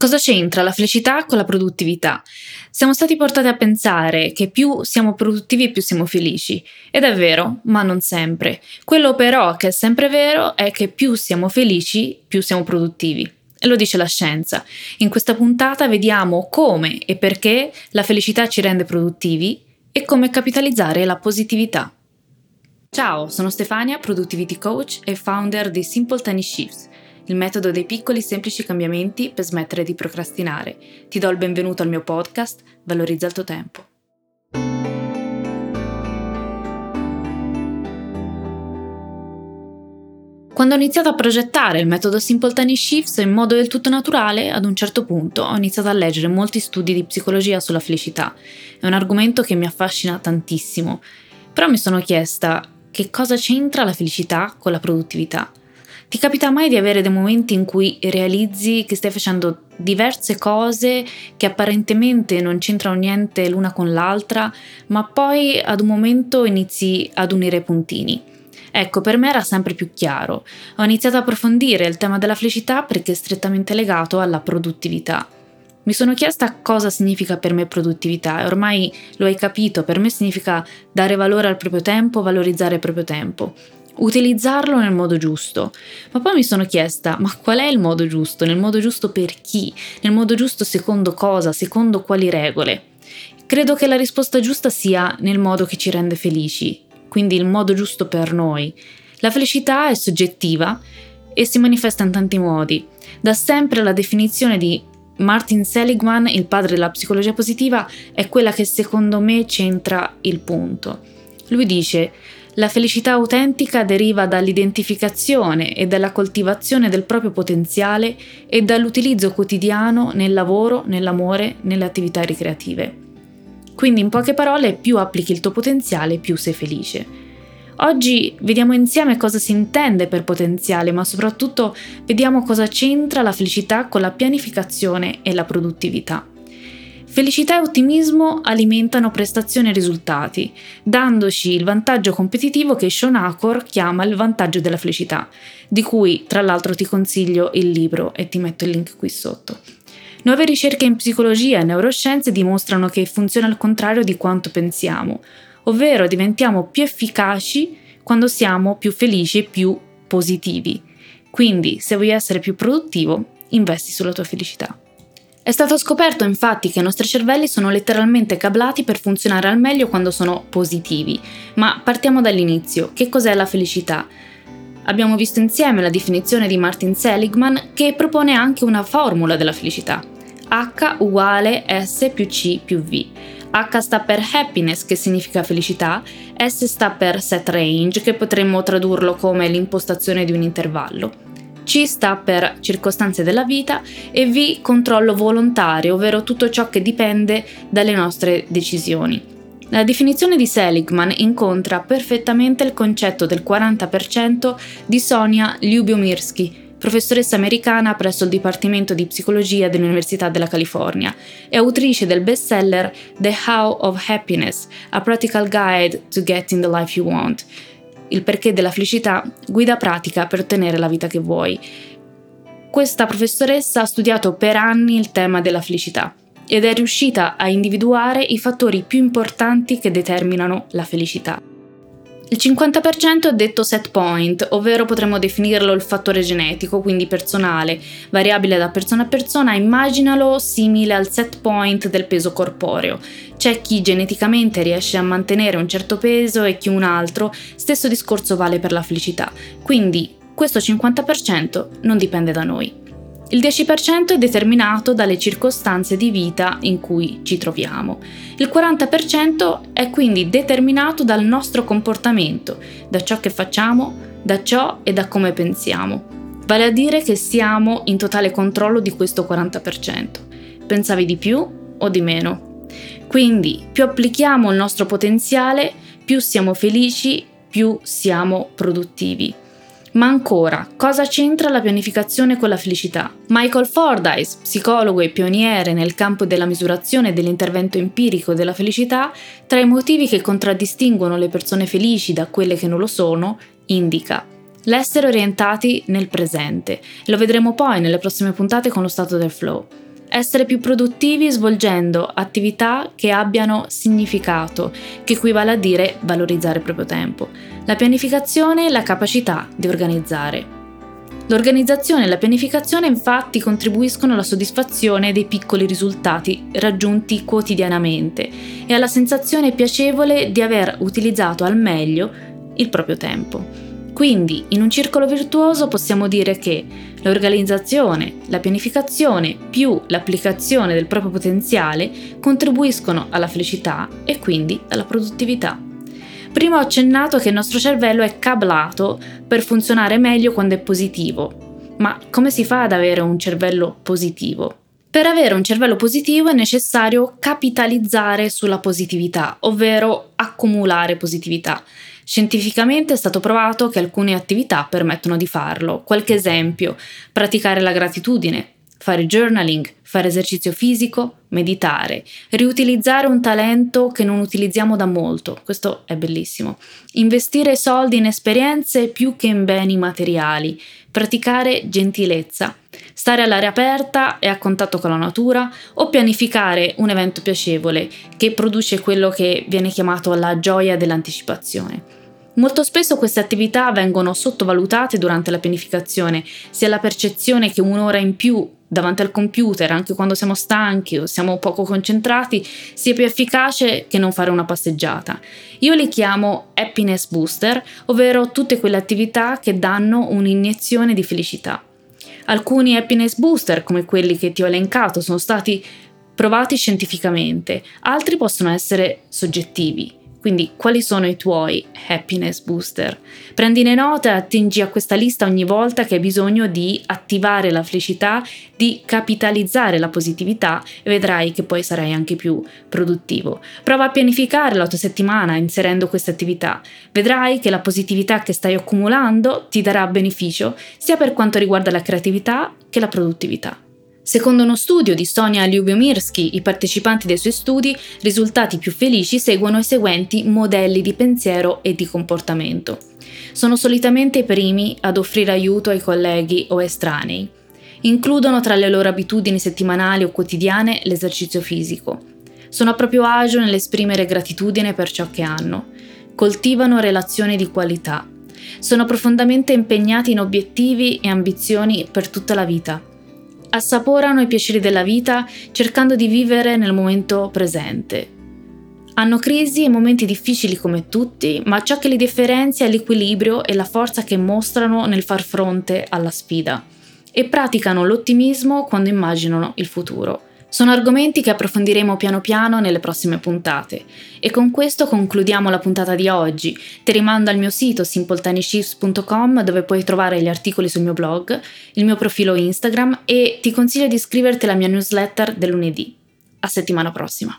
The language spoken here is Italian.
Cosa c'entra la felicità con la produttività? Siamo stati portati a pensare che più siamo produttivi più siamo felici. Ed è vero, ma non sempre. Quello però che è sempre vero è che più siamo felici più siamo produttivi. E lo dice la scienza. In questa puntata vediamo come e perché la felicità ci rende produttivi e come capitalizzare la positività. Ciao, sono Stefania, Productivity Coach e founder di Simple Tiny Shifts il metodo dei piccoli semplici cambiamenti per smettere di procrastinare. Ti do il benvenuto al mio podcast, Valorizza il tuo tempo. Quando ho iniziato a progettare il metodo Simple Tiny Shifts in modo del tutto naturale, ad un certo punto ho iniziato a leggere molti studi di psicologia sulla felicità. È un argomento che mi affascina tantissimo. Però mi sono chiesta che cosa c'entra la felicità con la produttività? Ti capita mai di avere dei momenti in cui realizzi che stai facendo diverse cose che apparentemente non c'entrano niente l'una con l'altra, ma poi ad un momento inizi ad unire i puntini? Ecco, per me era sempre più chiaro. Ho iniziato a approfondire il tema della felicità perché è strettamente legato alla produttività. Mi sono chiesta cosa significa per me produttività e ormai lo hai capito, per me significa dare valore al proprio tempo, valorizzare il proprio tempo utilizzarlo nel modo giusto. Ma poi mi sono chiesta, ma qual è il modo giusto? Nel modo giusto per chi? Nel modo giusto secondo cosa? Secondo quali regole? Credo che la risposta giusta sia nel modo che ci rende felici, quindi il modo giusto per noi. La felicità è soggettiva e si manifesta in tanti modi. Da sempre la definizione di Martin Seligman, il padre della psicologia positiva, è quella che secondo me centra il punto. Lui dice la felicità autentica deriva dall'identificazione e dalla coltivazione del proprio potenziale e dall'utilizzo quotidiano nel lavoro, nell'amore, nelle attività ricreative. Quindi in poche parole, più applichi il tuo potenziale, più sei felice. Oggi vediamo insieme cosa si intende per potenziale, ma soprattutto vediamo cosa c'entra la felicità con la pianificazione e la produttività. Felicità e ottimismo alimentano prestazioni e risultati, dandoci il vantaggio competitivo che Sean Acor chiama il vantaggio della felicità, di cui tra l'altro ti consiglio il libro e ti metto il link qui sotto. Nuove ricerche in psicologia e neuroscienze dimostrano che funziona al contrario di quanto pensiamo, ovvero diventiamo più efficaci quando siamo più felici e più positivi. Quindi, se vuoi essere più produttivo, investi sulla tua felicità. È stato scoperto infatti che i nostri cervelli sono letteralmente cablati per funzionare al meglio quando sono positivi. Ma partiamo dall'inizio. Che cos'è la felicità? Abbiamo visto insieme la definizione di Martin Seligman che propone anche una formula della felicità. H uguale S più C più V. H sta per happiness, che significa felicità, S sta per set range, che potremmo tradurlo come l'impostazione di un intervallo. C sta per circostanze della vita e V controllo volontario, ovvero tutto ciò che dipende dalle nostre decisioni. La definizione di Seligman incontra perfettamente il concetto del 40% di Sonia Lyubomirsky, professoressa americana presso il Dipartimento di Psicologia dell'Università della California e autrice del bestseller The How of Happiness, A Practical Guide to Getting the Life You Want, il perché della felicità, guida pratica per ottenere la vita che vuoi. Questa professoressa ha studiato per anni il tema della felicità ed è riuscita a individuare i fattori più importanti che determinano la felicità. Il 50% è detto set point, ovvero potremmo definirlo il fattore genetico, quindi personale, variabile da persona a persona, immaginalo simile al set point del peso corporeo. C'è chi geneticamente riesce a mantenere un certo peso e chi un altro, stesso discorso vale per la felicità, quindi questo 50% non dipende da noi. Il 10% è determinato dalle circostanze di vita in cui ci troviamo. Il 40% è quindi determinato dal nostro comportamento, da ciò che facciamo, da ciò e da come pensiamo. Vale a dire che siamo in totale controllo di questo 40%. Pensavi di più o di meno? Quindi più applichiamo il nostro potenziale, più siamo felici, più siamo produttivi. Ma ancora, cosa c'entra la pianificazione con la felicità? Michael Fordyce, psicologo e pioniere nel campo della misurazione dell'intervento empirico della felicità, tra i motivi che contraddistinguono le persone felici da quelle che non lo sono, indica l'essere orientati nel presente. Lo vedremo poi nelle prossime puntate con lo stato del flow essere più produttivi svolgendo attività che abbiano significato, che equivale a dire valorizzare il proprio tempo. La pianificazione e la capacità di organizzare. L'organizzazione e la pianificazione infatti contribuiscono alla soddisfazione dei piccoli risultati raggiunti quotidianamente e alla sensazione piacevole di aver utilizzato al meglio il proprio tempo. Quindi, in un circolo virtuoso possiamo dire che l'organizzazione, la pianificazione più l'applicazione del proprio potenziale contribuiscono alla felicità e quindi alla produttività. Prima ho accennato che il nostro cervello è cablato per funzionare meglio quando è positivo. Ma come si fa ad avere un cervello positivo? Per avere un cervello positivo è necessario capitalizzare sulla positività, ovvero accumulare positività. Scientificamente è stato provato che alcune attività permettono di farlo. Qualche esempio, praticare la gratitudine, fare journaling, fare esercizio fisico, meditare, riutilizzare un talento che non utilizziamo da molto, questo è bellissimo, investire soldi in esperienze più che in beni materiali, praticare gentilezza, stare all'aria aperta e a contatto con la natura o pianificare un evento piacevole che produce quello che viene chiamato la gioia dell'anticipazione. Molto spesso queste attività vengono sottovalutate durante la pianificazione, sia la percezione che un'ora in più davanti al computer, anche quando siamo stanchi o siamo poco concentrati, sia più efficace che non fare una passeggiata. Io li chiamo happiness booster, ovvero tutte quelle attività che danno un'iniezione di felicità. Alcuni happiness booster, come quelli che ti ho elencato, sono stati provati scientificamente, altri possono essere soggettivi. Quindi quali sono i tuoi happiness booster? Prendine nota e attingi a questa lista ogni volta che hai bisogno di attivare la felicità, di capitalizzare la positività e vedrai che poi sarai anche più produttivo. Prova a pianificare la tua settimana inserendo queste attività. Vedrai che la positività che stai accumulando ti darà beneficio sia per quanto riguarda la creatività che la produttività. Secondo uno studio di Sonia Lyubomirsky, i partecipanti dei suoi studi, risultati più felici seguono i seguenti modelli di pensiero e di comportamento. Sono solitamente i primi ad offrire aiuto ai colleghi o estranei. Includono tra le loro abitudini settimanali o quotidiane l'esercizio fisico. Sono a proprio agio nell'esprimere gratitudine per ciò che hanno. Coltivano relazioni di qualità. Sono profondamente impegnati in obiettivi e ambizioni per tutta la vita assaporano i piaceri della vita cercando di vivere nel momento presente. Hanno crisi e momenti difficili come tutti, ma ciò che li differenzia è l'equilibrio e la forza che mostrano nel far fronte alla sfida. E praticano l'ottimismo quando immaginano il futuro. Sono argomenti che approfondiremo piano piano nelle prossime puntate. E con questo concludiamo la puntata di oggi. Ti rimando al mio sito simpletanishifts.com dove puoi trovare gli articoli sul mio blog, il mio profilo Instagram e ti consiglio di iscriverti alla mia newsletter del lunedì. A settimana prossima.